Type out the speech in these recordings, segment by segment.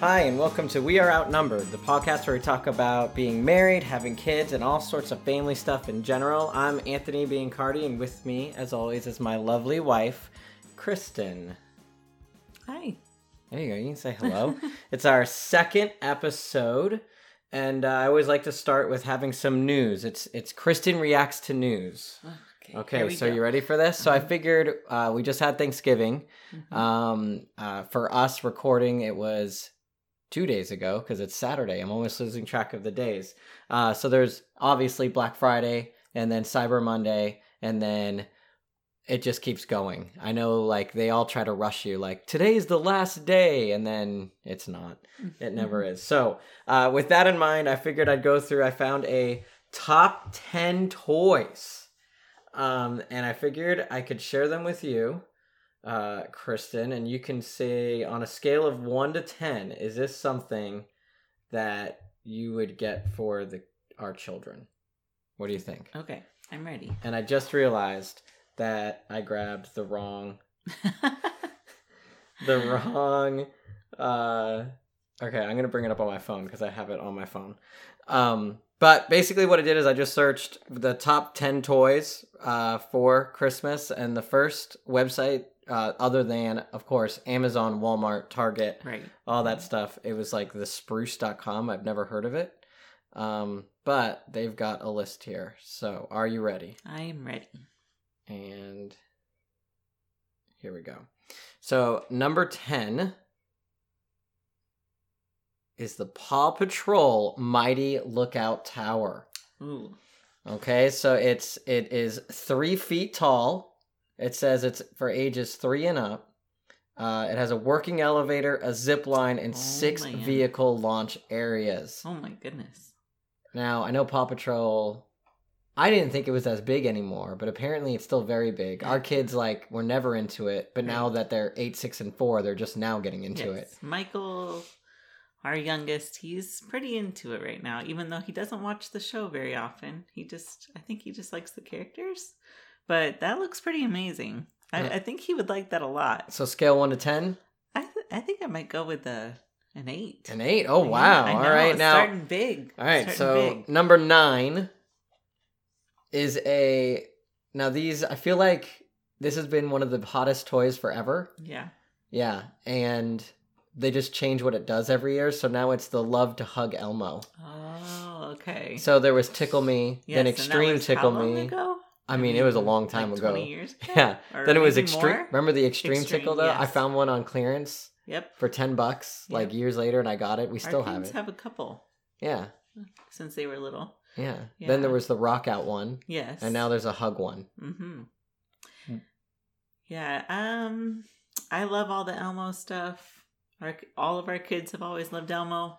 Hi, and welcome to We Are Outnumbered, the podcast where we talk about being married, having kids, and all sorts of family stuff in general. I'm Anthony Biancardi, and with me, as always, is my lovely wife, Kristen. Hi. There you go. You can say hello. it's our second episode, and uh, I always like to start with having some news. It's it's Kristen reacts to news. Okay. Okay, so go. you ready for this? So I Mhm. figured uh, we just had Thanksgiving. Mhm. Um, uh, for us recording, it was two days ago because it's Saturday. I'm almost losing track of the days. Uh, so there's obviously Black Friday and then Cyber Monday, and then it just keeps going. I know, like they all try to rush you, like today's the last day, and then it's not. It never is. So, uh, with that in mind, I figured I'd go through. I found a top 10 toys. Um, and I figured I could share them with you, uh, Kristen, and you can say on a scale of 1 to 10, is this something that you would get for the our children? What do you think? Okay, I'm ready. And I just realized that I grabbed the wrong the wrong uh okay i'm gonna bring it up on my phone because i have it on my phone um but basically what i did is i just searched the top 10 toys uh for christmas and the first website uh, other than of course amazon walmart target right. all that stuff it was like the spruce.com i've never heard of it um but they've got a list here so are you ready I'm ready. and here we go. So, number 10 is the Paw Patrol Mighty Lookout Tower. Ooh. Okay, so it's it is three feet tall. It says it's for ages three and up. Uh, it has a working elevator, a zip line, and Oh, six man. vehicle launch areas. Oh my goodness. Now, I know Paw Patrol. I didn't think it was as big anymore, but apparently it's still very big. Our kids like were never into it, but now that they're eight, six, and four, they're just now getting into yes. it. Michael, our youngest, he's pretty into it right now, even though he doesn't watch the show very often. He just, I think he just likes the characters. But that looks pretty amazing. I, Yeah. I think he would like that a lot. So scale one to ten, I, th- I think I might go with a, an eight. an eight. Oh wow! Know, right, it's now starting big. all right. So big. number nine is a. Now these, I feel like this has been one of the hottest toys forever. yeah. Yeah, and they just change what it does every year. So now it's the Love to Hug Elmo. Oh, okay. So there was Tickle Me, Yes, then Extreme Tickle Me. I mean, it was a long time like ago. 20 years ago? Yeah. Or then it was extreme. more? Remember the extreme, Extreme, tickle though? I found one on clearance Yep. for ten bucks, like years later, and I got it. We still Our have it. have a couple Yeah, since they were little. yeah, Then there was the rock out one, Yes. and now there's a hug one. Mm-hmm. Mm. Yeah. Um, I love all the Elmo stuff. Our all of our kids have always loved Elmo,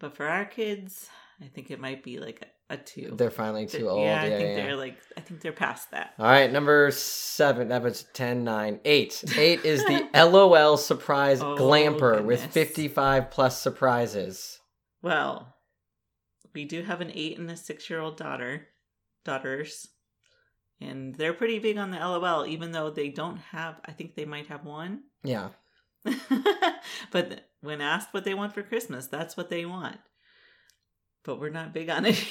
but for our kids, I think it might be like a, two. They're finally too old. Yeah, Yeah, I think yeah. they're like I think they're past that. All right, number seven. That was 10, 9, 8. 8 is the LOL surprise Oh, glamper with 55 plus surprises. Well, we do have an eight and a six year old daughter, daughters, and they're pretty big on the LOL, even though they don't have. I think they might have one, Yeah. but when asked what they want for Christmas, that's what they want. But we're not big on it.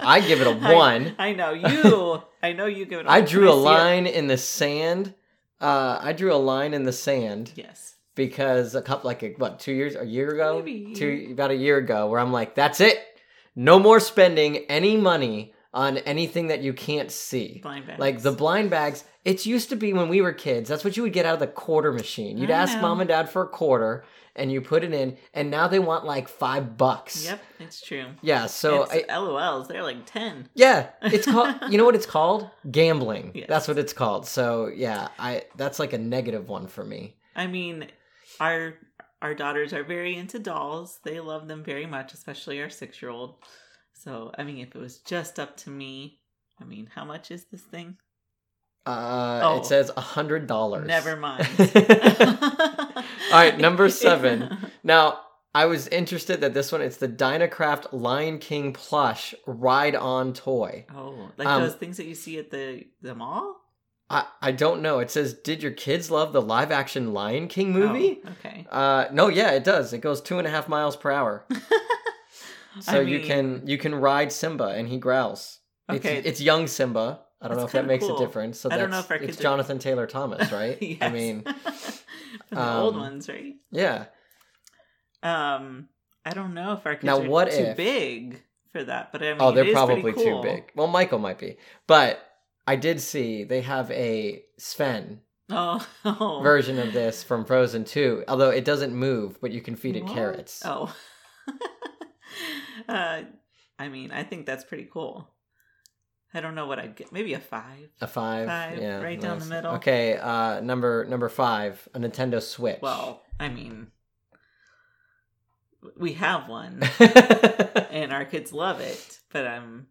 I give it a one. I, know you. I know you give it. a I one. I drew a see it. line in the sand. Uh, I drew a line in the sand Yes. because a couple, like, a, what, two years, a year ago? Maybe. Two, about a year ago, where I'm like, that's it. No more spending any money on anything that you can't see. Blind bags. Like the blind bags, it used to be when we were kids. That's what you would get out of the quarter machine. You'd I ask know. mom and dad for a quarter, and you put it in, and now they want like five bucks. Yep, it's true. Yeah. So it's I, LOLs. They're like ten. yeah, it's called. you know what it's called? Gambling. Yes. That's what it's called. So yeah, I that's like a negative one for me. I mean, our our daughters are very into dolls. They love them very much, especially our six year old. So I mean, if it was just up to me, I mean, how much is this thing? Uh, Oh. it says a hundred dollars. Never mind. All right, number seven. Now, I was interested that this one it's the Dynacraft Lion King plush ride on toy. oh, like Um, those things that you see at the the mall. I, I don't know. It says, "Did your kids love the live action Lion King movie?" Oh, okay. Uh, no, yeah, it does. It goes two and a half miles per hour, so I you can you can ride Simba and he growls. Okay. it's, it's young Simba. I don't That's know if that makes cool. a difference. So I don't know that's- if it's Jonathan Taylor Thomas, right? yes. I mean, the old um, ones, right? yeah. Um, I don't know if our kids Now, are what too if- big for that, but I mean, oh, they're probably pretty too big. Well, Michael might be, but I did see they have a Sven Oh, oh. version of this from Frozen 2, although it doesn't move, but you can feed it What? carrots. Oh. uh, I mean, I think that's pretty cool. I don't know what I'd get. Maybe a five. A five, Five, yeah, right down the middle. Okay, uh, number number five, a Nintendo Switch. Well, I mean, we have one, and our kids love it. But um,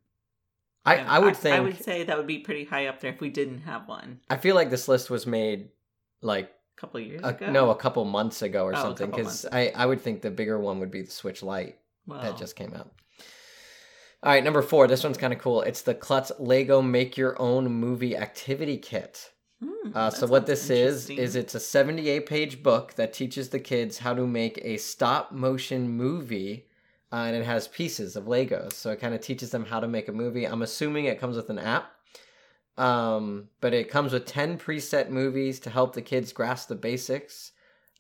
I I would think I would say that would be pretty high up there if we didn't have one I feel like this list was made like a couple years a, ago. no a couple months ago or Oh, something because I I would think the bigger one would be the Switch Lite well, that just came out. All right, number four. This one's kind of cool. It's the Klutz Lego Make Your Own Movie Activity Kit. hmm, Uh, so what this is is it's a 78 page book that teaches the kids how to make a stop motion movie, uh, and it has pieces of Legos. So it kind of teaches them how to make a movie. I'm assuming it comes with an app, um, but it comes with 10 preset movies to help the kids grasp the basics.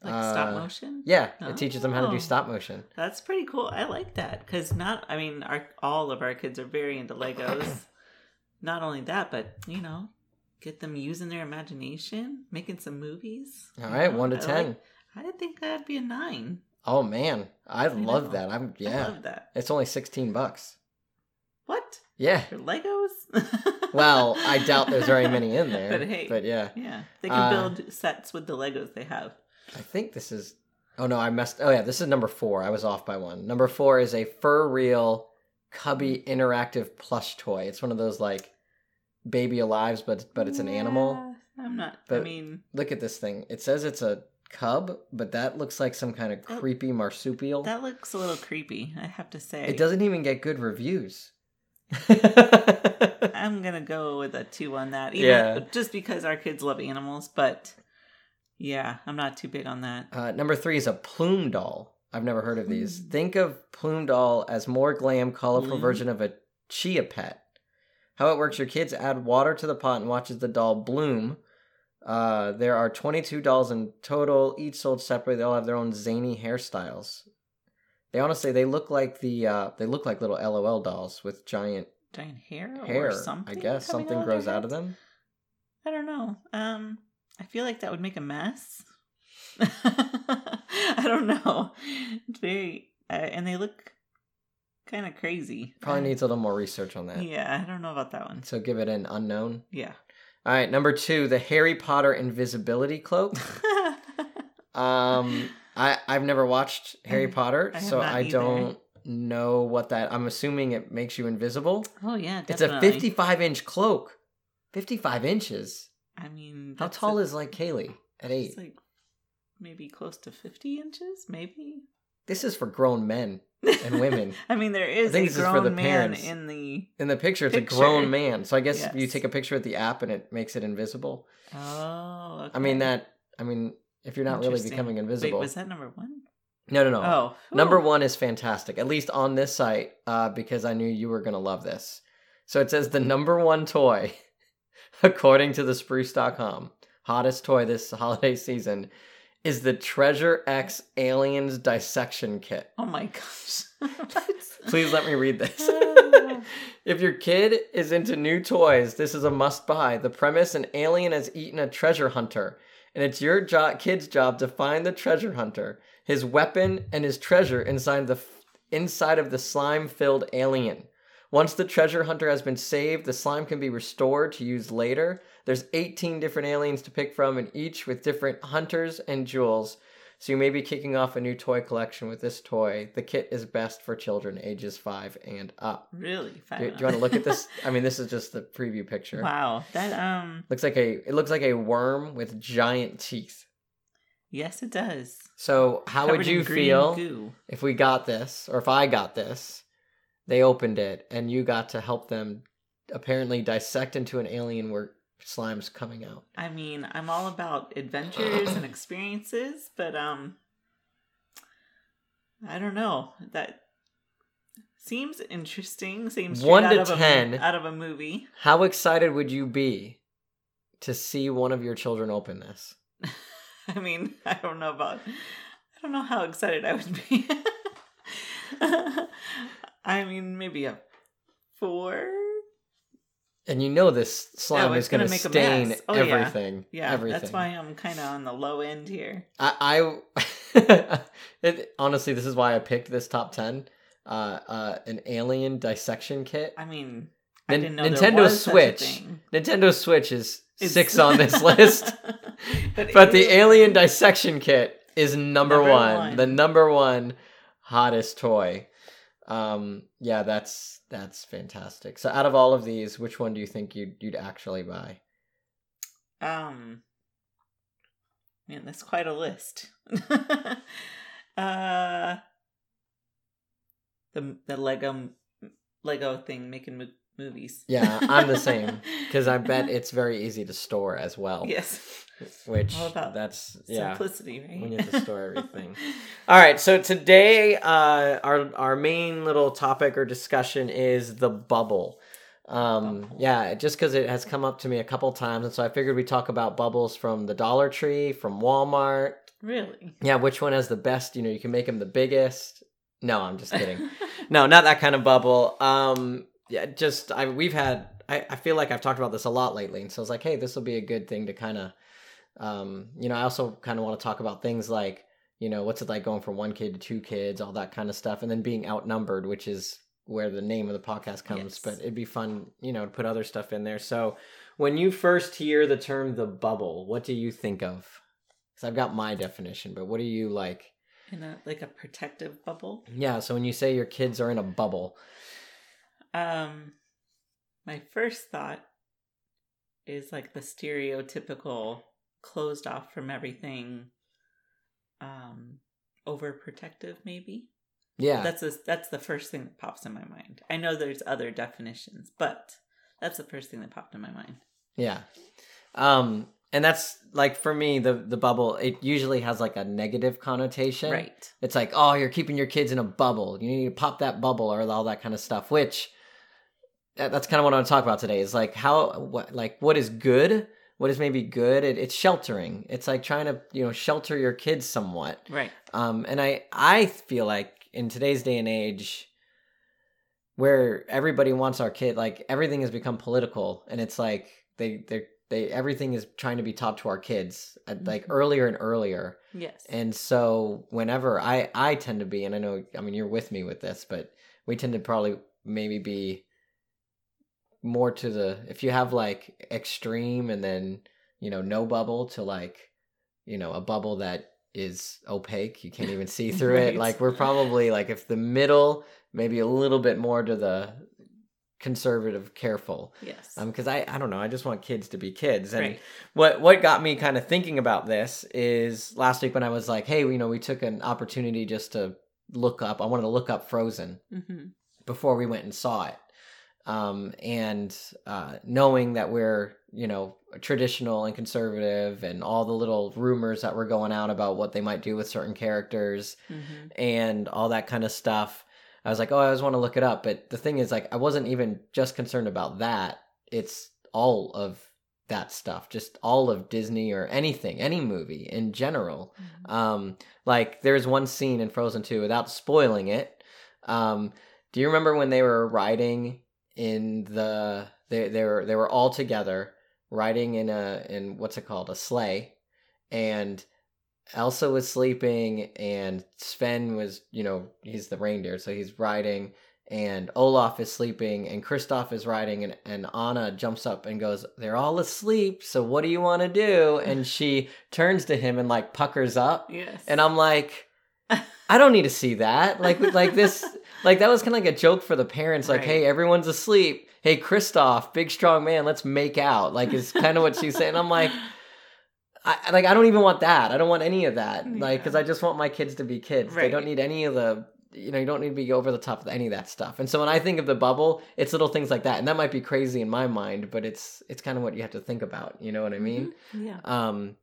Like stop uh, motion. Yeah, it teaches them how to Oh. do stop motion. That's pretty cool. I like that because not. I mean, our all of our kids are very into Legos. not only that, but you know, get them using their imagination, making some movies. All right, know? one to I 10. like- I think that'd be a nine. Oh man, I love know. that. I'm yeah. I love that. It's only 16 bucks. What Yeah. for Legos? Well, I doubt there's very many in there. But hey, but yeah. yeah, they can Uh, build sets with the Legos they have. I think this is. Oh no, I messed. Oh yeah, this is number four. I was off by one. Number four is a FurReal Cubby hmm. interactive plush toy. It's one of those like baby alives, but but it's an animal. I'm not. I mean, Look at this thing. It says it's a cub, but that looks like some kind of Oh, creepy marsupial. that looks a little creepy. I have to say. It doesn't even get good reviews. I'm gonna go with a two on that. Even, Yeah. Just because our kids love animals, but yeah, I'm not too big on that. Uh, number three is a plume doll. I've never heard of these. Hmm. Think of plume doll as more glam, colorful Bloom? version of a chia pet. How it works: your kids add water to the pot and watches the doll bloom. Uh, there are 22 dolls in total, each sold separately. They all have their own zany hairstyles. They honestly, they look like the uh, they look like little LOL dolls with giant Giant hair, hair. or something. I guess something grows out of them. I don't know. Um, I feel like that would make a mess. I don't know. Very, uh, and they look kind of crazy. Probably Uh, needs a little more research on that. Yeah, I don't know about that one. So give it an unknown. Yeah. All right, number two, the Harry Potter invisibility cloak. Um, I I've never watched Harry I- Potter, I so I either. don't know what that. I'm assuming it makes you invisible. oh yeah, definitely. It's a 55 inch cloak. 55 inches. I mean, How tall a- is like Kaylee at eight? It's like maybe close to fifty inches, maybe. This is for grown men and women. I mean, there is a this is for the grown man parents. in the. In the picture, it's Picture. a grown man. So I guess if you take a picture with the app and it makes it invisible. Oh, okay. I mean that. I mean, if you're not really becoming Wait, invisible. was that number one? no, no, no. Oh, Number one is fantastic, at least on this site, uh, because I knew you were going to love this. So it says the number one toy, according to the spruce.com, hottest toy this holiday season, is the Treasure X Aliens Dissection Kit. Oh my gosh. Please let me read this. Ah. if your kid is into new toys, this is a must buy. The premise an alien has eaten a treasure hunter, and it's your jo- kid's job to find the treasure hunter, his weapon, and his treasure inside the f- inside of the slime-filled alien. Once the treasure hunter has been saved, the slime can be restored to use later. There's 18 different aliens to pick from, and each with different hunters and jewels. So you may be kicking off a new toy collection with this toy. The kit is best for children ages five and up. really? Do, do you want to look at this? I mean, this is just the preview picture. Wow, that um, Looks like a it looks like a worm with giant teeth. yes, it does. So how would Covered in you feel Goo. if we got this, or if I got this? They opened it, and you got to help them apparently dissect into an alien we're slimes coming out. I mean, I'm all about adventures and experiences, but um I don't know. That seems interesting. Seems One out to of a 10. out of a movie. How excited would you be to see one of your children open this? I mean, I don't know about I don't know how excited I would be. I mean, maybe a 4. And you know this slime Oh, is going to stain. Oh, everything. Yeah, everything. that's why I'm kind of on the low end here. I, I it, honestly, this is why I picked this top ten. Uh, uh, an alien dissection kit. I mean, I didn't know there Nintendo was such a Switch. Nintendo Switch is It's- six on this list, but but the alien- alien dissection kit is number, Number one, one. the number one hottest toy. Um, yeah, that's that's fantastic. So, out of all of these, which one do you think you'd you'd actually buy? Um, man, that's quite a list. uh, the the Lego Lego thing making mo- movies. Yeah, I'm the same because I bet it's very easy to store as well. yes, which All about that's yeah. simplicity, right? when you have to store everything. All right, so today uh, our our main little topic or discussion is the bubble. Um, Bubble. yeah, just because it has come up to me a couple times, and so I figured we talk about bubbles from the Dollar Tree, from Walmart. really? Yeah, which one has the best? You know, you can make them the biggest. No, I'm just kidding. no, not that kind of bubble. Um, yeah, just I we've had. I, I feel like I've talked about this a lot lately, and so I was like, hey, this will be a good thing to kind of, um, you know, I also kind of want to talk about things like, you know, what's it like going from one kid to two kids, all that kind of stuff, and then being outnumbered, which is where the name of the podcast comes. Yes. But it'd be fun, you know, to put other stuff in there. So, when you first hear the term the bubble, what do you think of? Because I've got my definition, but what do you like? In a like a protective bubble. Yeah, so when you say your kids are in a bubble, Um, my first thought is like the stereotypical closed off from everything, um, overprotective maybe. yeah, That's a, that's the first thing that pops in my mind. I know there's other definitions, but that's the first thing that popped in my mind. yeah, um, and that's like for me the the bubble. It usually has like a negative connotation. Right. It's like, oh, you're keeping your kids in a bubble. You need to pop that bubble or all that kind of stuff. Which that's kind of what I want to talk about today. Is like how what like what is good. What is maybe good? It, it's sheltering. It's like trying to you know shelter your kids somewhat. Right. Um, and I I feel like in today's day and age, where everybody wants our kid, like everything has become political, and it's like they they they everything is trying to be taught to our kids at, like Mhm. earlier and earlier. Yes. And so whenever I I tend to be, and I know I mean you're with me with this, but we tend to probably maybe be more to the if you have like extreme and then you know no bubble to like you know a bubble that is opaque you can't even see through it like we're probably like if the middle maybe a little bit more to the conservative careful yes. um because i i don't know i just want kids to be kids and right. what what got me kind of thinking about this is last week when I was like, hey, you know, we took an opportunity just to look up. I wanted to look up Frozen hmm before we went and saw it. Um, and uh, knowing that we're you know traditional and conservative, and all the little rumors that were going out about what they might do with certain characters hmm and all that kind of stuff. I was like, oh, I always want to look it up. But the thing is, like, I wasn't even just concerned about that. It's all of that stuff, just all of Disney or anything, any movie in general. Um, like, there's one scene in Frozen 2, without spoiling it. Um, do you remember when they were riding in the they they were they were all together riding in a in what's it called a sleigh, and Elsa was sleeping and Sven was, you know, he's the reindeer, so he's riding and Olaf is sleeping and Kristoff is riding and, and Anna jumps up and goes, They're all asleep, so what do you want to do? And she turns to him and like puckers up. Yes. And I'm like, I don't need to see that. Like like this like that was kind of like a joke for the parents, like, Right. hey, everyone's asleep. Hey, Kristoff, big strong man, let's make out. Like it's kind of what she's saying. I'm like, I like I don't even want that. I don't want any of that. Like because I just want my kids to be kids. They don't need any of the you know you don't need to be over the top of any of that stuff and so when i think of the bubble it's little things like that and that might be crazy in my mind but it's it's kind of what you have to think about you know what i mean Mhm. Yeah. um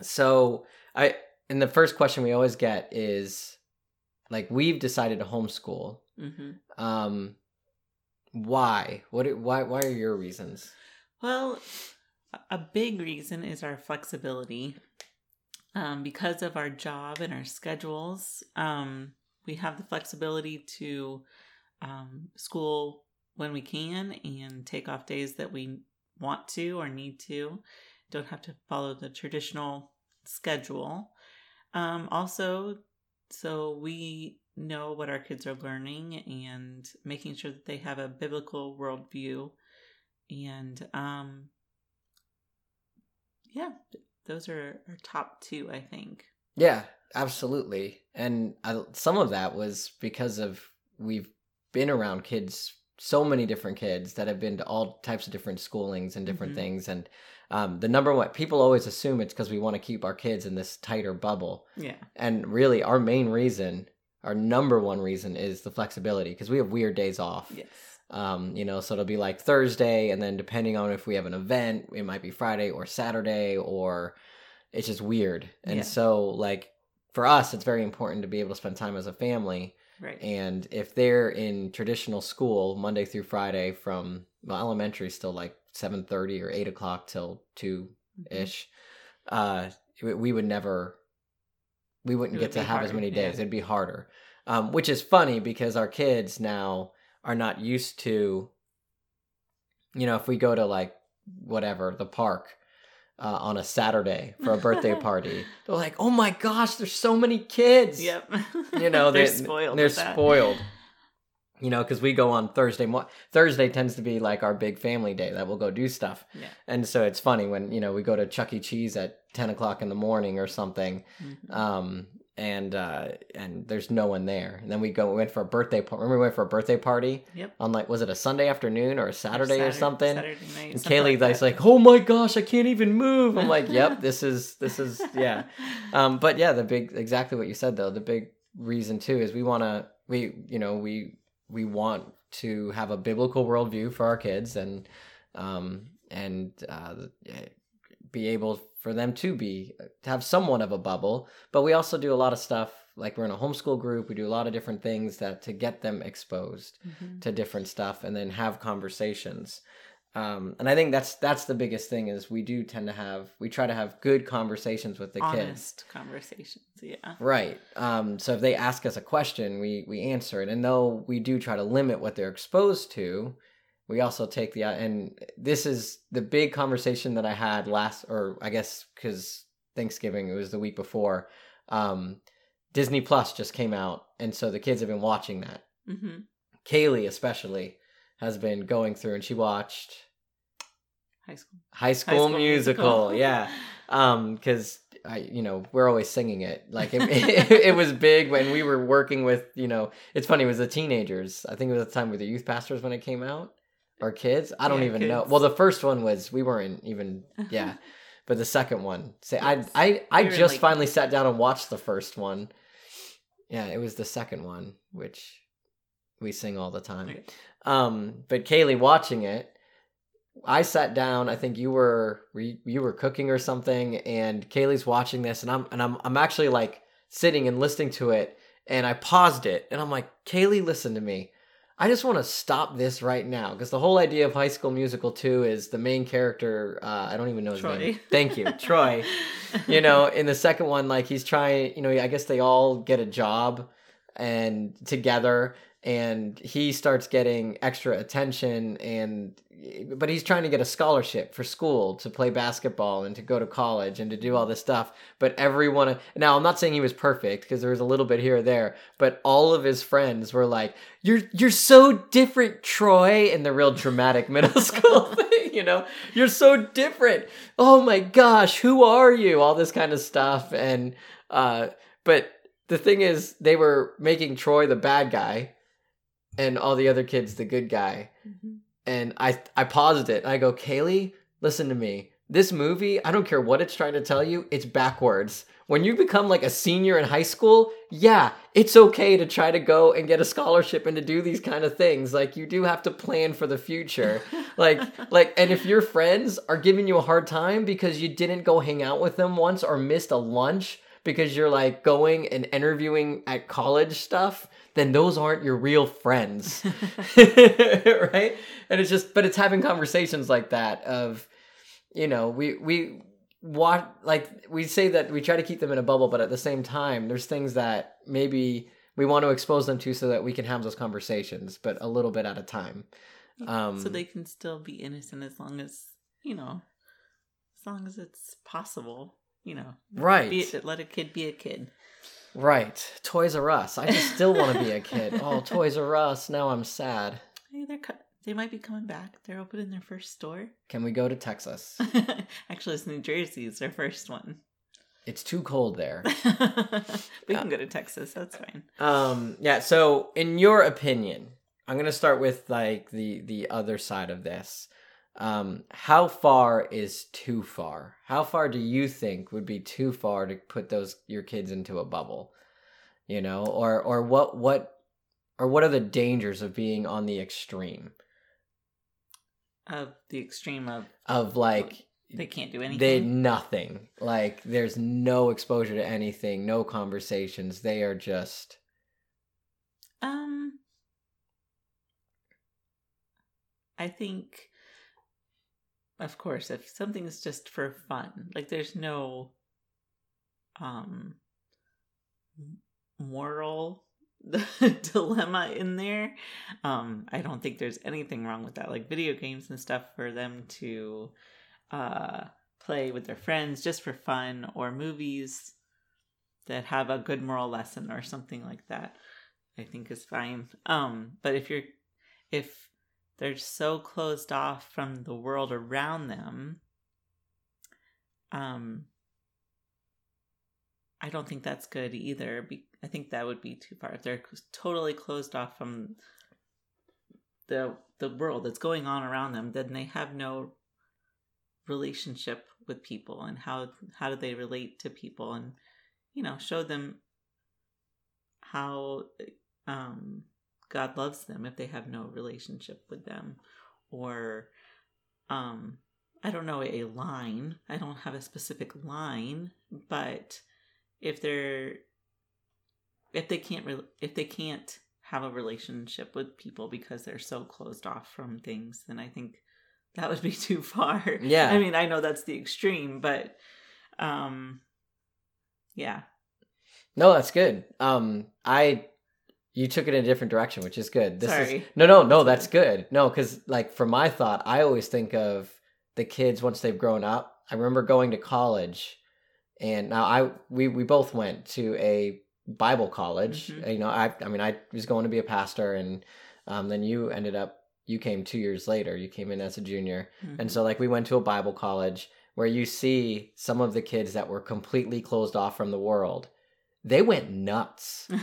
so i and the first question we always get is like we've decided to homeschool hmm um why what why why are your reasons Well, a- a big reason is our flexibility. Um, because of our job and our schedules, um, we have the flexibility to um, school when we can and take off days that we want to or need to. Don't have to follow the traditional schedule. Um, also, so we know what our kids are learning and making sure that they have a biblical worldview and um yeah those are our top two i think Yeah, absolutely. And I, some of that was because of we've been around kids, so many different kids that have been to all types of different schoolings and different Mhm. things. And um, the number one, people always assume it's because we want to keep our kids in this tighter bubble. yeah And really, our main reason, our number one reason is the flexibility because we have weird days off. yes Um, you know, so it'll be like Thursday, and then depending on if we have an event, it might be Friday or Saturday, or it's just weird. And Yeah. so, like, for us, it's very important to be able to spend time as a family. right And if they're in traditional school Monday through Friday from well, elementary, still like seven thirty or eight o'clock till two ish, uh, we we would never, we wouldn't get to have as many days. yeah. It'd be harder, um, which is funny because our kids now are not used to, you know, if we go to like whatever the park uh, on a Saturday for a birthday party, they're like, "Oh my gosh, there's so many kids!" yep You know, they're they- spoiled They're that. You know, because we go on Thursday. Mo- Thursday tends to be like our big family day that we'll go do stuff. yeah And so it's funny when, you know, we go to Chuck E. Cheese at 10 o'clock in the morning or something. Mhm. Um, and, uh, and there's no one there. And then we go, we went for a birthday party. Remember we went for a birthday party yep on like, was it a Sunday afternoon or a Saturday or Saturday- something? Saturday night, And something Kaylee, like like, oh my gosh, I can't even move. I'm like, yep, this is, this is, yeah. Um, but yeah, the big, exactly what you said though. The big reason too is we want to, we, you know, we, we want to have a biblical worldview for our kids and, um, and, uh, be able for them to be, to have somewhat of a bubble. But we also do a lot of stuff like we're in a homeschool group. We do a lot of different things that to get them exposed Mhm. to different stuff and then have conversations um, and i think that's that's the biggest thing is we do tend to have we try to have good conversations with the kids. Conversations yeah. Right. Um, so if they ask us a question we we answer it. And though we do try to limit what they're exposed to we also take the and this is the big conversation that i had last or i guess because thanksgiving it was the week before um, disney plus just came out. And so the kids have been watching that. Hmm Kaylee especially has been going through and she watched high school High School, School Musical. Musical. yeah. Um cuz I you know, we're always singing it. Like it, it, it was big when we were working with, you know, it's funny it was the teenagers. I think it was the time with the youth pastors when it came out or kids. I don't Yeah, even know. Well, the first one was we weren't even yeah. But the second one, say Yes. I I I just like- finally sat down and watched the first one. Yeah, it was the second one, which we sing all the time. Okay. Um, but Kaylee watching it, I sat down. I think you were you, were cooking or something, and Kaylee's watching this, and I'm and I'm I'm actually like sitting and listening to it, and I paused it, and I'm like, Kaylee, listen to me. I just want to stop this right now because the whole idea of High School Musical 2 is the main character. Uh, I don't even know his name. Thank you, Troy you know in the second one like he's trying you know i guess they all get a job and together and he starts getting extra attention and but he's trying to get a scholarship for school to play basketball and to go to college and to do all this stuff. But everyone now i'm not saying he was perfect because there was a little bit here or there but all of his friends were like you're you're so different troy in the real dramatic middle school thing you know? You're so different. Oh my gosh who are you? All this kind of stuff. And uh but the thing is they were making troy the bad guy and all the other kids the good guy Mhm. and i i paused it and i go kaylee listen to me this movie i don't care what it's trying to tell you it's backwards when you become like a senior in high school, yeah, it's okay to try to go and get a scholarship and to do these kind of things. Like you do have to plan for the future. like like and if your friends are giving you a hard time because you didn't go hang out with them once or missed a lunch because you're like going and interviewing at college stuff, then those aren't your real friends. right? And it's just but it's having conversations like that of you know, we we what like we say that we try to keep them in a bubble but at the same time there's things that maybe we want to expose them to so that we can have those conversations but a little bit at a time um so they can still be innocent as long as you know as long as it's possible you know right be, let a kid be a kid right toys r us i just still want to be a kid oh toys r us now i'm sad hey they're they might be coming back. They're opening their first store. Can we go to Texas? Actually, it's New Jersey. It's their first one. It's too cold there. we can go to Texas. That's fine. Um. Yeah. So, in your opinion, I'm gonna start with like the the other side of this. Um, how far is too far? How far do you think would be too far to put those your kids into a bubble? You know, or or what what or what are the dangers of being on the extreme? of the extreme of of like they can't do anything. They nothing. Like there's no exposure to anything, no conversations. They are just um I think of course if something's just for fun, like there's no um moral dilemma in there. Um, I don't think there's anything wrong with that. Like video games and stuff for them to uh, play with their friends just for fun, or movies that have a good moral lesson or something like that. I think is fine. Um, but if you're if they're so closed off from the world around them, um, I don't think that's good either. I think that would be too far. If they're totally closed off from the the world that's going on around them, then they have no relationship with people and how how do they relate to people and you know show them how um, God loves them if they have no relationship with them or um, I don't know a line. I don't have a specific line, but if they're if they can't re- if they can't have a relationship with people because they're so closed off from things then i think that would be too far. Yeah. I mean i know that's the extreme but um yeah. No that's good. Um i you took it in a different direction which is good this Sorry. is no no no that's good no because like for my thought i always think of the kids once they've grown up i remember going to college and now I we we both went to a Bible college. Mm-hmm. You know, I I mean I was going to be a pastor, and um, then you ended up you came two years later. You came in as a junior, mm-hmm. and so like we went to a Bible college where you see some of the kids that were completely closed off from the world. They went nuts.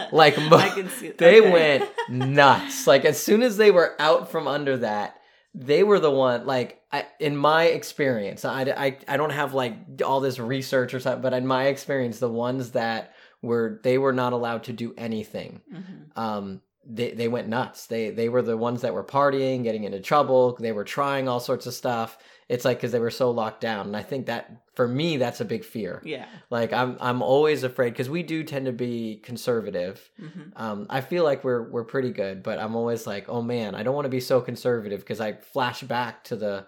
like they okay. went nuts. Like as soon as they were out from under that, they were the one like I, in my experience I, I i don't have like all this research or something but in my experience the ones that were they were not allowed to do anything mm-hmm. um they they went nuts they they were the ones that were partying getting into trouble they were trying all sorts of stuff it's like because they were so locked down. And i think that for me that's a big fear. Yeah. Like i'm i'm always afraid because we do tend to be conservative. Mm-hmm. um i feel like we're we're pretty good but i'm always like oh man i don't want to be so conservative because i flash back to the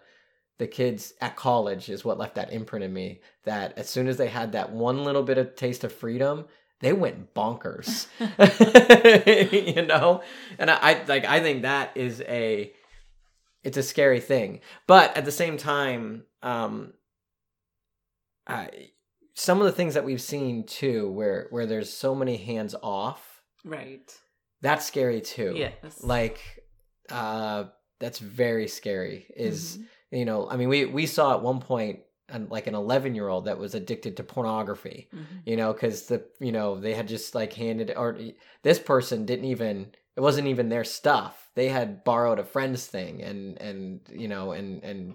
the kids at college is what left that imprint in me that as soon as they had that one little bit of taste of freedom they went bonkers. You know? And I, I like i think that is a it's a scary thing. But at the same time, um, I, some of the things that we've seen too, where where there's so many hands off, right? That's scary too. Yes. Like, uh, that's very scary. Is mm-hmm. you know, I mean, we we saw at one point an, like an 11 year old that was addicted to pornography mm-hmm. you know because the you know they had just like handed or this person didn't even it wasn't even their stuff. They had borrowed a friend's thing and and you know and and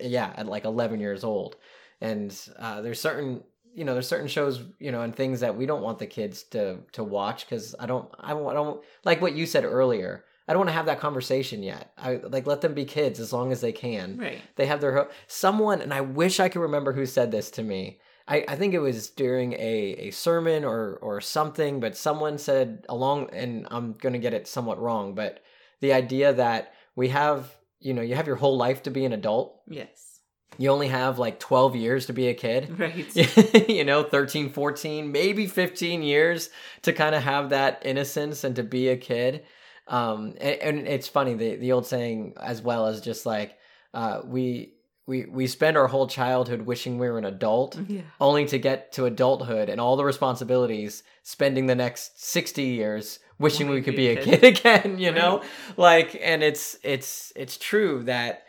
yeah, at like 11 years old. And uh, there's certain you know there's certain shows you know and things that we don't want the kids to to watch because I don't I don't, I don't like what you said earlier. I don't want to have that conversation yet. I like let them be kids as long as they can. Right. They have their ho- someone, and I wish I could remember who said this to me. I, I think it was during a, a sermon or or something, but someone said along, and I'm gonna get it somewhat wrong, but the idea that we have, you know, you have your whole life to be an adult. Yes. You only have like 12 years to be a kid. Right. you know, 13, 14, maybe 15 years to kind of have that innocence and to be a kid. Um, and, and it's funny the the old saying as well as just like uh, we we we spend our whole childhood wishing we were an adult, Yeah. only to get to adulthood and all the responsibilities, spending the next sixty years wishing we could be a kid. again. You know, like, and it's it's it's true that.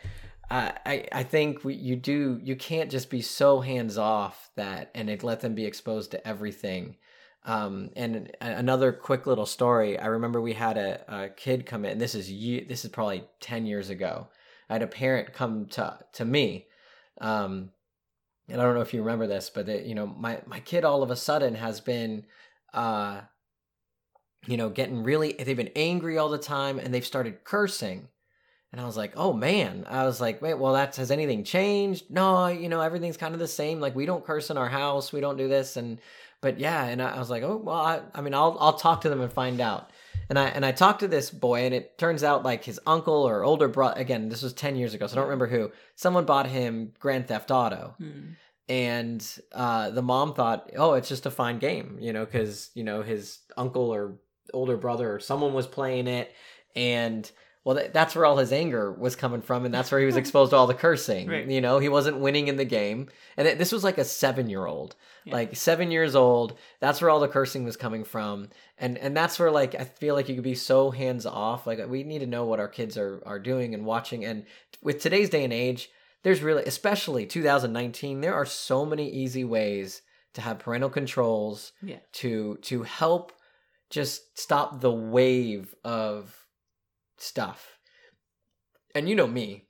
Uh, I I think we, you do you can't just be so hands off that and it, let them be exposed to everything. Um, and another quick little story. I remember we had a, a kid come in. This is ye- this is probably ten years ago. I had a parent come to to me, um, and I don't know if you remember this, but you know my my kid all of a sudden has been, uh, you know, getting really. They've been angry all the time, and they've started cursing. And I was like, oh man. I was like, wait, well, that's has anything changed? No, you know, everything's kind of the same. Like we don't curse in our house, we don't do this, and but yeah. And I, I was like, oh well, I, I mean, I'll I'll talk to them and find out. And I and I talked to this boy, and it turns out like his uncle or older brother. Again, this was ten years ago, so I don't remember who. Someone bought him Grand Theft Auto, Hmm. and uh, the mom thought, oh, it's just a fine game, you know, because you know his uncle or older brother or someone was playing it, and well, th- that's where all his anger was coming from, and that's where he was exposed to all the cursing. Right. You know, he wasn't winning in the game, and it, this was like a seven-year-old, Yeah. like seven years old. That's where all the cursing was coming from, and and that's where like I feel like you could be so hands off. Like we need to know what our kids are are doing and watching, and with today's day and age, there's really, especially 2019, there are so many easy ways to have parental controls Yeah. to to help just stop the wave of stuff. And you know me.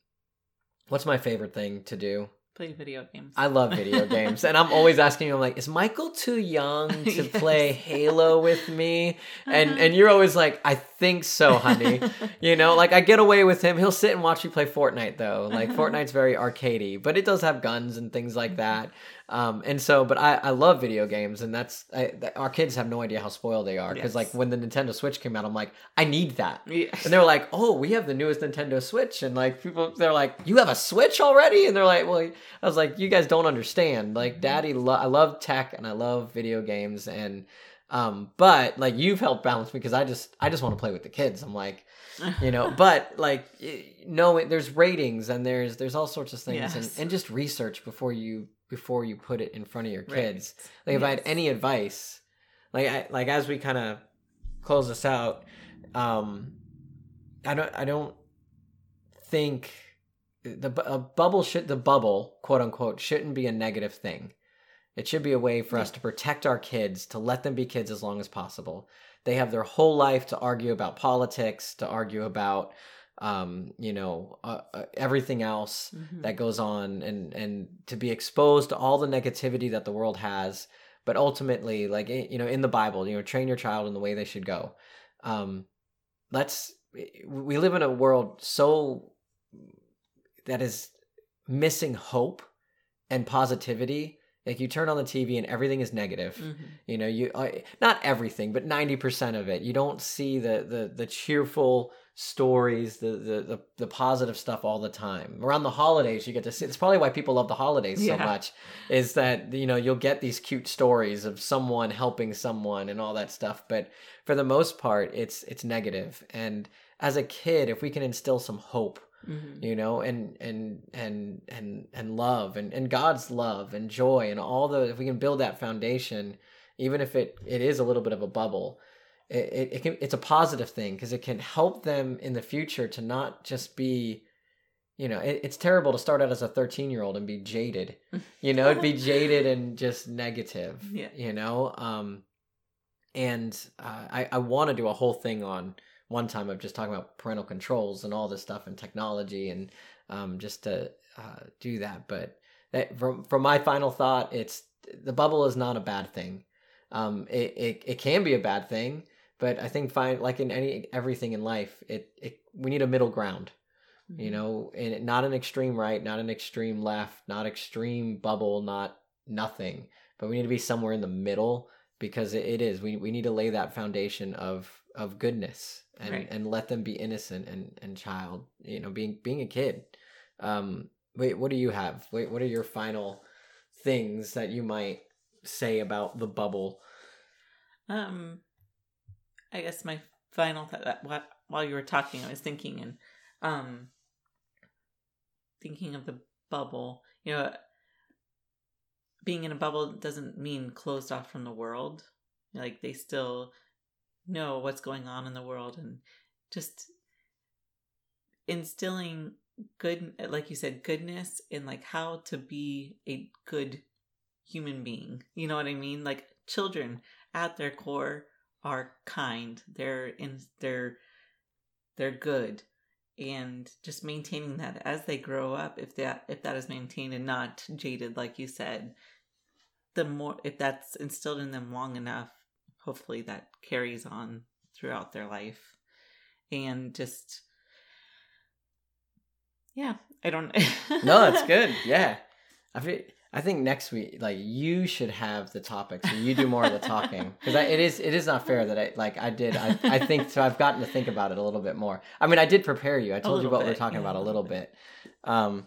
What's my favorite thing to do? Play video games. I love video games. And I'm always asking you, I'm like, is Michael too young to Yes. play Halo with me? And Uh-huh. and you're always like, I think so, honey. You know, like I get away with him. He'll sit and watch me play Fortnite though. Like Fortnite's very arcadey, but it does have guns and things like that. Um, and so, but I, I love video games, and that's I, th- our kids have no idea how spoiled they are because like when the Nintendo Switch came out, I'm like, I need that. yeah. And they're like, "Oh, we have the newest Nintendo Switch," and like people, they're like, "You have a Switch already?" And they're like, "Well," I was like, "You guys don't understand. Like, Daddy, lo- I love tech and I love video games, and um, but like you've helped balance me because I just, I just want to play with the kids. I'm like, you know, but like, no, there's ratings and there's there's all sorts of things, and, Yes. and just research before you before you put it in front of your Right. kids. Like, if I had any advice, like, I, like as we kind of close this out, um, I don't, I don't think the a bubble should the bubble quote unquote shouldn't be a negative thing. It should be a way for us to protect our kids, to let them be kids as long as possible. They have their whole life to argue about politics, to argue about, um, you know, uh, uh, everything else Mhm. that goes on and and to be exposed to all the negativity that the world has but ultimately like eh, you know in the bible you know train your child in the way they should go um let's we live in a world so that is missing hope and positivity like you turn on the tv and everything is negative Mhm. you know you uh, not everything but 90% of it you don't see the the the cheerful stories the, the the the positive stuff all the time around the holidays you get to see it's probably why people love the holidays so Yeah. much is that you know you'll get these cute stories of someone helping someone and all that stuff but for the most part it's it's negative and as a kid if we can instill some hope Mhm. you know and and and and and love and and god's love and joy and all the if we can build that foundation even if it it is a little bit of a bubble it, it, it can it's a positive thing because it can help them in the future to not just be you know it, it's terrible to start out as a 13 year old and be jaded you know be jaded and just negative Yeah. you know um and uh, i i want to do a whole thing on one time of just talking about parental controls and all this stuff and technology and um just to uh do that but that from from my final thought it's the bubble is not a bad thing. Um, it, it it can be a bad thing, but I think fine like in any everything in life, it it we need a middle ground. Mm-hmm. You know, and not an extreme right, not an extreme left, not extreme bubble, not nothing. But we need to be somewhere in the middle because it, it is. We we need to lay that foundation of of goodness and Right. and let them be innocent and and child. You know, being being a kid. Um, wait, what do you have? Wait, what are your final things that you might say about the bubble? Um, I guess my final thought that wh- while you were talking, I was thinking and um, thinking of the bubble. You know, being in a bubble doesn't mean closed off from the world. Like they still know what's going on in the world, and just instilling good, like you said, goodness in like how to be a good human being. You know what I mean? Like children at their core are kind. They're in they're they're good. And just maintaining that as they grow up, if that if that is maintained and not jaded, like you said, the more if that's instilled in them long enough, hopefully that carries on throughout their life. And just yeah, I don't No, that's good. Yeah, I feel, I think next week, like you should have the topics and you do more of the talking because it is it is not fair that I like I did I I think so I've gotten to think about it a little bit more. I mean, I did prepare you. I told you what we're talking yeah, about a little little bit. Um,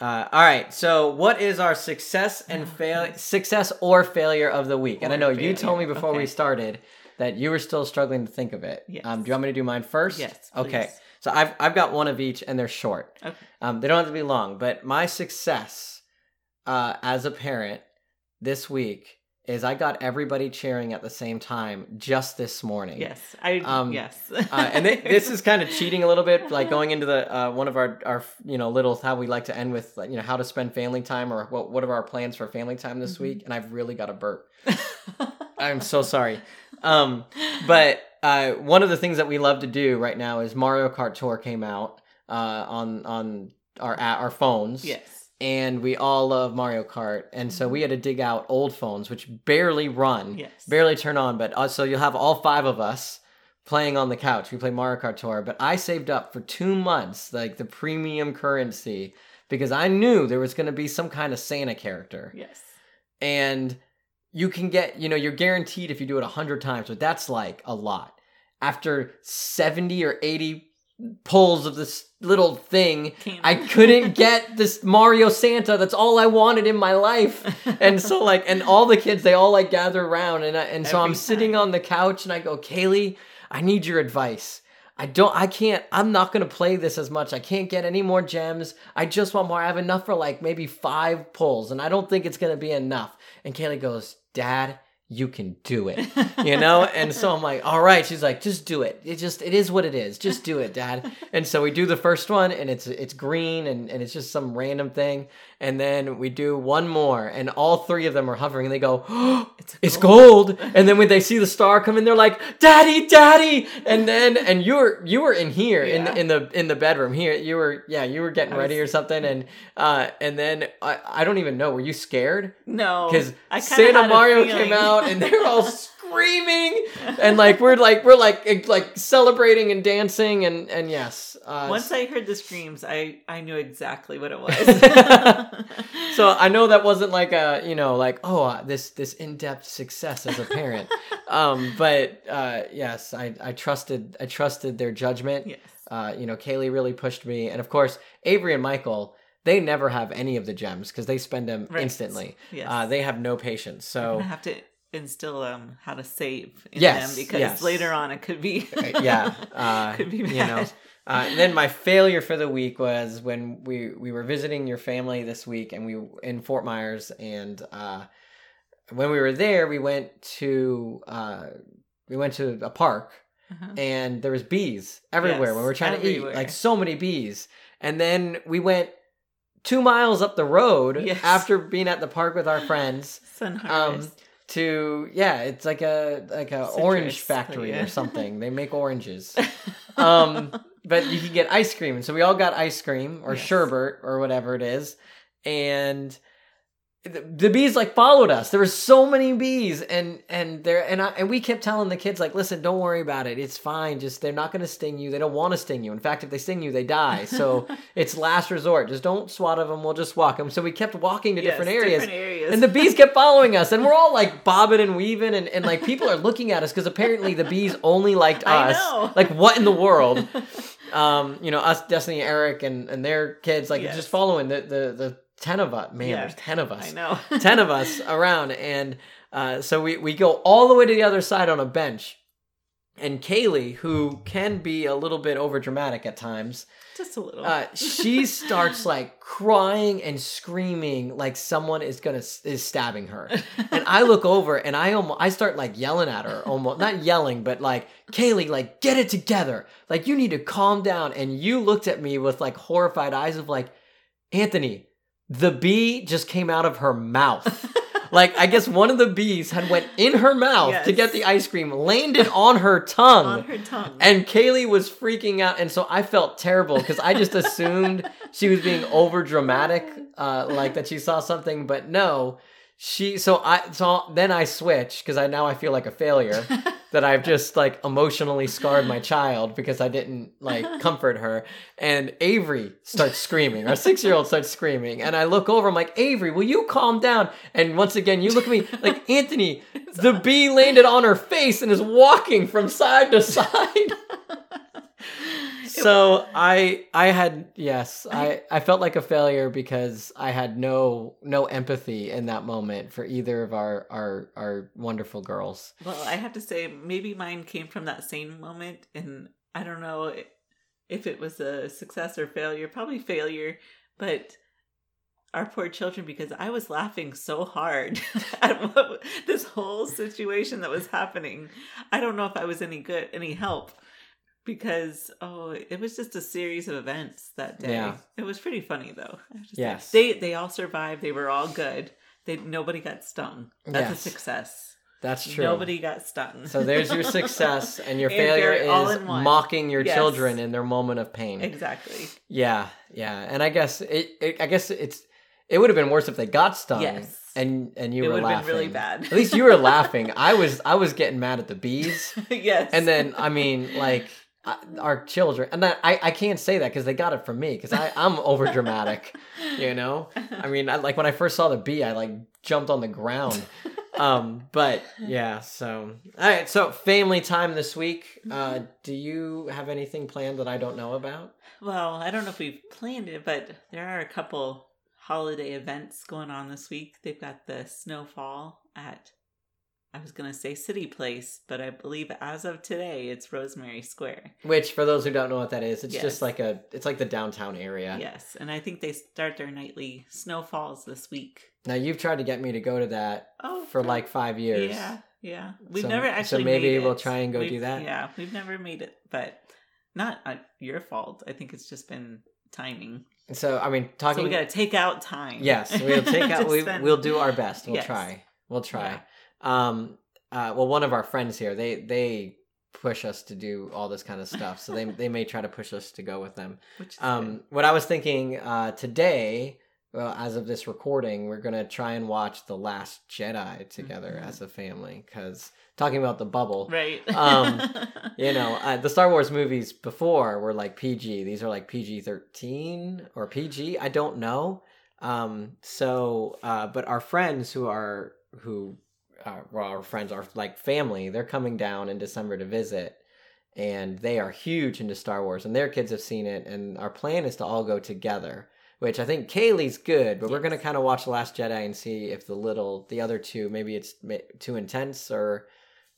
uh, all right. So, what is our success and Oh, fail success or failure of the week? and I Or know you told me failure, before we started that you were still struggling to think of it. Yes. Um, do you want me to do mine first? Yes. Okay. So I've I've got one of each, and they're short. Okay. Um, they don't have to be long, but my success uh, as a parent this week is I got everybody cheering at the same time just this morning. Yes. I Um, yes. Uh, and they, this is kind of cheating a little bit, like going into the uh, one of our our you know little how we like to end with like, you know how to spend family time or what what are our plans for family time this Mhm. week, and I've really got a burp. I'm so sorry. Um, but uh, one of the things that we love to do right now is Mario Kart Tour came out uh, on on our our phones. yes. And we all love Mario Kart, and so we had to dig out old phones, which barely run, Yes. barely turn on. But uh, so you'll have all five of us playing on the couch. We play Mario Kart Tour, but I saved up for two months, like the premium currency, because I knew there was going to be some kind of Santa character Yes. and you can get you know you're guaranteed if you do it 100 times but that's like a lot after 70 or 80 pulls of this little thing Can't- i couldn't get this mario santa that's all i wanted in my life and so like and all the kids they all like gather around and I, and so i'm Every sitting on the couch and i go kaylee i need your advice I don't I can't I'm not gonna play this as much. I can't get any more gems. I just want more. I have enough for like maybe five pulls, and I don't think it's gonna be enough. And Kaylee goes, Dad, you can do it. You know? and so I'm like, all right. She's like, just do it. It just it is what it is. Just do it, Dad. And so we do the first one and it's it's green and, and it's just some random thing. And then we do one more and all three of them are hovering and they go, oh, It's it's gold." gold. And then when they see the star come in, they're like, "Daddy, Daddy!" And then and you were you were in here in Yeah. in the in the bedroom here. You were yeah you were getting ready or something. And uh and then I I don't even know. Were you scared? no. Because Santa Mario came out and they're all screaming and like we're like we're like like celebrating and dancing and and yes. Uh, Once I heard the screams, I I knew exactly what it was. so I know that wasn't like a you know like oh uh, this this in depth success as a parent, um, but uh, yes, I I trusted I trusted their judgment. yes. Uh, you know, Kaylee really pushed me, and of course Avery and Michael they never have any of the gems because they spend them Right. instantly. Yes. Uh, they have no patience. So gonna have to instill um how to save in Yes, them because yes. later on it could be Uh, yeah, uh, could be bad. you know. Uh, and then my failure for the week was when we we were visiting your family this week, and we in Fort Myers, and uh, when we were there, we went to uh, we went to a park, Uh-huh. and there was bees everywhere Yes, when we were trying to eat, like so many bees. And then we went two miles up the road Yes. after being at the park with our friends Sun um. To yeah, it's like a like a Citrus, orange factory yeah. or something. They make oranges. um, but you can get ice cream, and so we all got ice cream or Yes. sherbet or whatever it is, and the, the bees like followed us. There were so many bees, and and there and I and we kept telling the kids like, listen, don't worry about it. It's fine. Just they're not going to sting you. They don't want to sting you. In fact, if they sting you, they die. So it's last resort. Just don't swat at them. We'll just walk them. So we kept walking to Yes, different areas. different areas. And the bees kept following us, and we're all like bobbing and weaving, and, and like people are looking at us because apparently the bees only liked us. Like what in the world? um, you know, us, Destiny, Eric, and and their kids, like Yes. just following the the the ten of us. Man, Yeah. there's ten of us. I know. 10 of us around and uh, so we, we go all the way to the other side on a bench and kaylee who can be a little bit over dramatic at times Just a little. uh, she starts like crying and screaming like someone is gonna is stabbing her and i look over and i almost i start like yelling at her almost not yelling but like kaylee like get it together like you need to calm down and you looked at me with like horrified eyes of like anthony the bee just came out of her mouth like i guess one of the bees had went in her mouth to get the ice cream landed on her tongue on her tongue. and Kaylee was freaking out, and so I felt terrible because I just assumed she was being over dramatic, uh, like that she saw something, but no, she. So I so then I switch because I now I feel like a failure that I've just like emotionally scarred my child because I didn't like comfort her, and Avery starts screaming. Our six year old starts screaming, and I look over. I'm like, Avery, will you calm down? And once again, you look at me like Anthony. The bee landed on her face and is walking from side to side. so I I had yes I I felt like a failure because I had no no empathy in that moment for either of our our our wonderful girls. Well, I have to say, maybe mine came from that same moment, and I don't know if it was a success or failure. Probably failure, but our poor children, because I was laughing so hard at what, this whole situation that was happening. I don't know if I was any good, any help, because oh, it was just a series of events that day. Yeah. It was pretty funny though. Say. They they all survived. They were all good. They nobody got stung. That's Yes. a success. That's true. Nobody got stung. So there's your success, and your And failure is mocking your Yes. children in their moment of pain. exactly. Yeah, yeah, and I guess it, it I guess it's it would have been worse if they got stung. Yes. and and you it were laughing. been really bad. At least you were laughing. I was I was getting mad at the bees. yes. and then I mean, like Our children, and that I I can't say that because they got it from me because I'm over dramatic, you know. I mean, I, like when I first saw the bee, I like jumped on the ground. Um, but yeah, so all right, so family time this week. Uh, do you have anything planned that I don't know about? well, I don't know if we've planned it, but there are a couple holiday events going on this week. They've got the snowfall at I was going to say City Place, but I believe as of today it's Rosemary Square. Which, for those who don't know what that is, it's Yes. just like a it's like the downtown area. Yes, and I think they start their nightly snowfalls this week. Now you've tried to get me to go to that Oh, for like five years. Yeah, yeah. We've So- never actually so maybe we'll try and go do We've- that? Yeah, we've never made it, but not uh, your fault. I think it's just been timing. So I mean, talking. so we got to take out time. Yes, we'll take out. we, we'll do our best. We'll Yes. try. We'll try. Um. Uh. Well, one of our friends here, they they push us to do all this kind of stuff. So they they may try to push us to go with them. Um. What I was thinking uh, today. Well, as of this recording, we're gonna try and watch The Last Jedi together Mhm. as a family. Because talking about the bubble, right. Um, you know, uh, the Star Wars movies before were like PG. These are like PG thirteen or PG. I don't know. Um, so, uh, but our friends who are who, uh, well, our friends are like family. They're coming down in December to visit, and they are huge into Star Wars, and their kids have seen it. And our plan is to all go together. Which I think Kaylee's good, but we're gonna kind of watch The Last Jedi and see if the little, the other two, maybe it's too intense or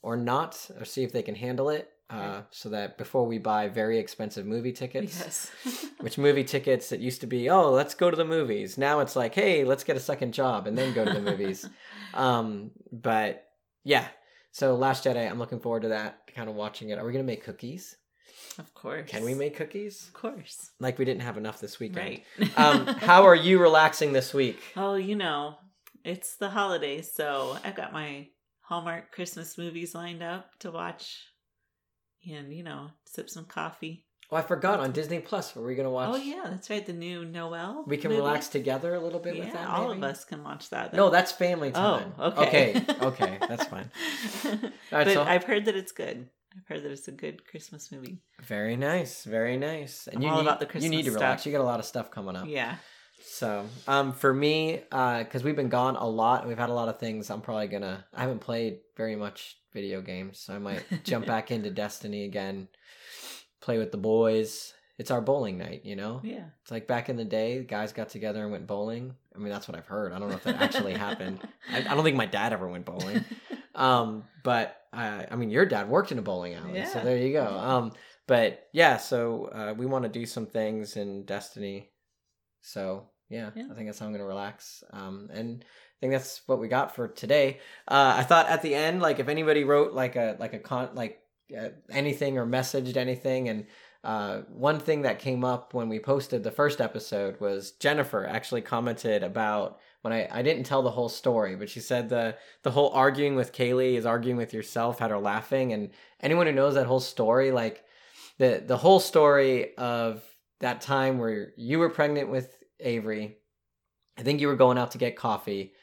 or not, or see if they can handle it. Uh, so that before we buy very expensive movie tickets, yes. which movie tickets it used to be, oh, let's go to the movies. Now it's like, hey, let's get a second job and then go to the movies. Um, but yeah, so Last Jedi, I'm looking forward to that. Kind of watching it. Are we gonna make cookies? of course. Can we make cookies? Of course. Like we didn't have enough this weekend. Right. um, how are you relaxing this week? Oh, you know, it's the holidays, so I've got my Hallmark Christmas movies lined up to watch and, you know, sip some coffee. Oh, I forgot on Disney Plus. Were we gonna watch? Oh yeah, that's right. The new Noelle. We can movie. relax together a little bit Yeah, with that. all of us can watch that. No, that's family oh, time. Oh, okay. Okay. Okay. That's fine. Right. but so I've heard that it's good. I've heard that it's a good Christmas movie. very nice. Very nice. And I'm you all need, about the Christmas. you need to relax. stuff. You got a lot of stuff coming up. Yeah. So, um, for me, uh, because we've been gone a lot, and we've had a lot of things. I'm probably gonna. I haven't played very much video games, so I might jump back into Destiny again, play with the boys. It's our bowling night, you know. Yeah. It's like back in the day, guys got together and went bowling. I mean, that's what I've heard. I don't know if that actually happened. I, I don't think my dad ever went bowling. Um, but I, I mean, your dad worked in a bowling alley, so there you go. Um, but yeah, so uh, we want to do some things in Destiny. So yeah, Yeah. I think that's how I'm gonna relax. Um, and I think that's what we got for today. Uh, I thought at the end, like if anybody wrote like a like a con like uh, anything or messaged anything, and uh, one thing that came up when we posted the first episode was Jennifer actually commented about when I, I didn't tell the whole story, but she said the the whole arguing with Kaylee is arguing with yourself had her laughing, and anyone who knows that whole story, like the the whole story of that time where you were pregnant with Avery, I think you were going out to get coffee.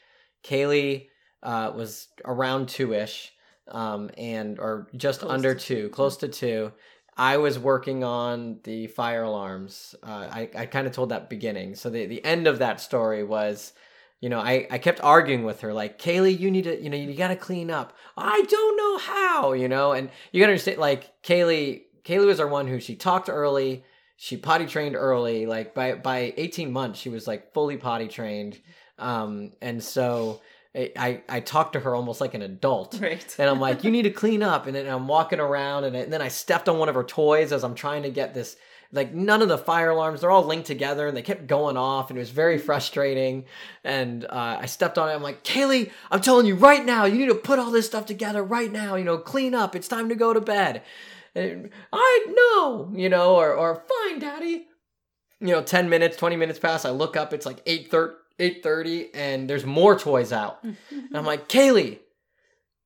Kaylee uh, was around two ish, um, and or just Close under two, two. close to two. I was working on the fire alarms. Uh, I I kind of told that beginning. So the the end of that story was. You know, I, I kept arguing with her, like, Kaylee, you need to, you know, you gotta clean up. I don't know how, you know, and you gotta understand, like, Kaylee, Kaylee was our one who she talked early, she potty trained early, like by by 18 months, she was like fully potty trained. Um, and so I, I, talked to her almost like an adult. Right. And I'm like, you need to clean up. And then I'm walking around, and, and then I stepped on one of her toys as I'm trying to get this. Like none of the fire alarms, they're all linked together, and they kept going off, and it was very frustrating. And uh, I stepped on it. I'm like, Kaylee, I'm telling you right now, you need to put all this stuff together right now. You know, clean up. It's time to go to bed. I know, you know, or or fine, daddy. You know, 10 minutes, 20 minutes pass. I look up, it's like 8 8:30 and there's more toys out. And I'm like, "Kaylee,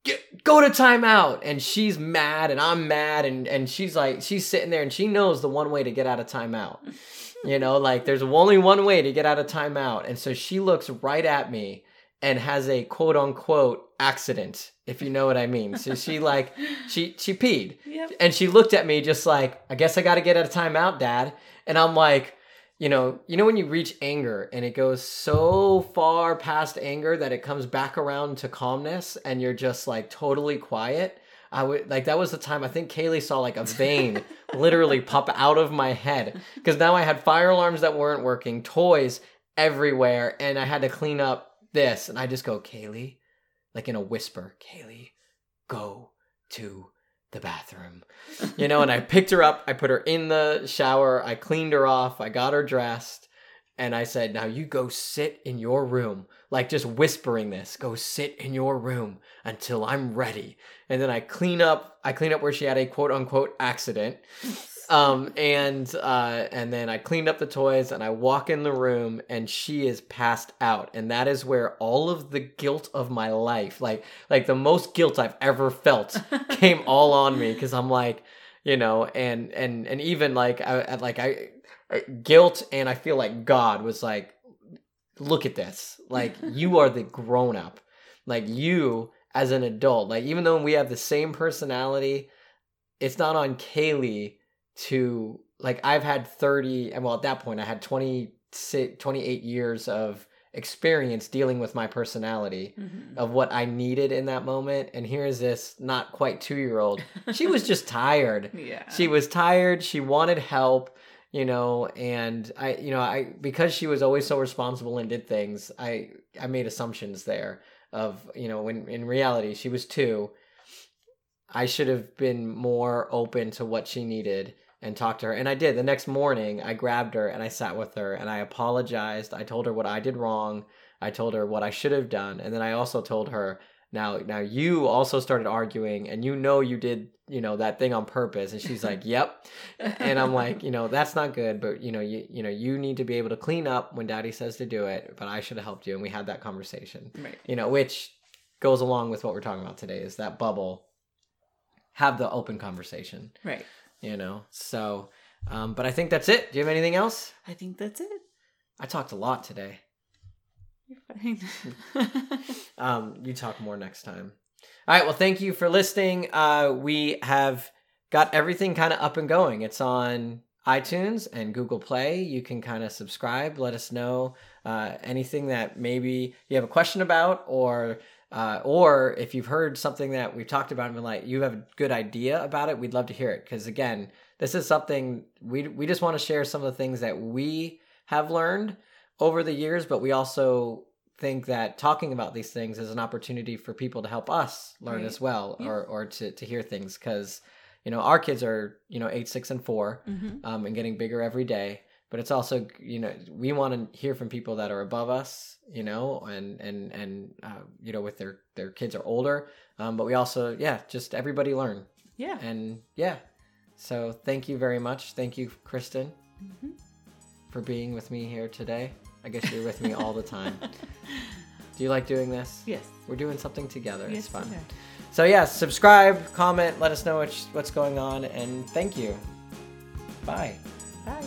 get, go to timeout." And she's mad and I'm mad and and she's like she's sitting there and she knows the one way to get out of timeout. You know, like there's only one way to get out of timeout. And so she looks right at me and has a quote unquote accident, if you know what I mean. So she like she she peed. Yep. And she looked at me just like, I guess I got to get out of timeout, Dad. And I'm like, you know, you know when you reach anger and it goes so far past anger that it comes back around to calmness and you're just like totally quiet. I would like that was the time I think Kaylee saw like a vein literally pop out of my head because now I had fire alarms that weren't working, toys everywhere, and I had to clean up this. And I just go, Kaylee, like in a whisper, Kaylee, go to the bathroom. You know, and I picked her up, I put her in the shower, I cleaned her off, I got her dressed, and I said, Now you go sit in your room. Like just whispering this, go sit in your room until I'm ready. And then I clean up, I clean up where she had a quote unquote accident. Um, and uh, and then I cleaned up the toys and I walk in the room and she is passed out. And that is where all of the guilt of my life, like like the most guilt I've ever felt, came all on me. Because I'm like, you know, and and and even like I like I, I guilt and I feel like God was like, look at this, like you are the grown up, like you as an adult, like even though we have the same personality, it's not on Kaylee to like I've had 30 and well at that point I had 26 28 years of experience dealing with my personality Mhm. of what I needed in that moment and here is this not quite 2-year-old she was just tired yeah. she was tired she wanted help you know and i you know i because she was always so responsible and did things i i made assumptions there of you know when in reality she was two i should have been more open to what she needed and talked to her. And i did. The next morning i grabbed her and i sat with her and i apologized. I told her what i did wrong. I told her what i should have done. And then i also told her now now you also started arguing and you know you did you know that thing on purpose. And she's like yep. And i'm like you know that's not good but you know you you know you need to be able to clean up when daddy says to do it but i should have helped you. And we had that conversation. Right. you know which goes along with what we're talking about today is that bubble. Have the open conversation. Right. You know so Um, but I think that's it. Do you have anything else? I think that's it. I talked a lot today. You're fine. Um, you talk more next time. All right. Well, thank you for listening. Uh, we have got everything kind of up and going. It's on iTunes and Google Play. You can kind of subscribe. Let us know uh, anything that maybe you have a question about, or uh, or if you've heard something that we've talked about and been like you have a good idea about it. We'd love to hear it because again, this is something we we just want to share some of the things that we have learned over the years, but we also think that talking about these things is an opportunity for people to help us learn Right. as well Yeah. or or to to hear things because you know our kids are you know 8 6 and 4 hmm um, and getting bigger every day but it's also you know we want to hear from people that are above us you know and and and uh, you know with their their kids are older. Um, but we also yeah just everybody learn. Yeah. and yeah. So thank you very much. Thank you kristen Mhm. for being with me here today. I guess you're with me all the time. Do you like doing this? Yes. we're doing something together. Yes. it's fun. we so yeah subscribe comment let us know what's, what's going on and thank you. Bye. Bye.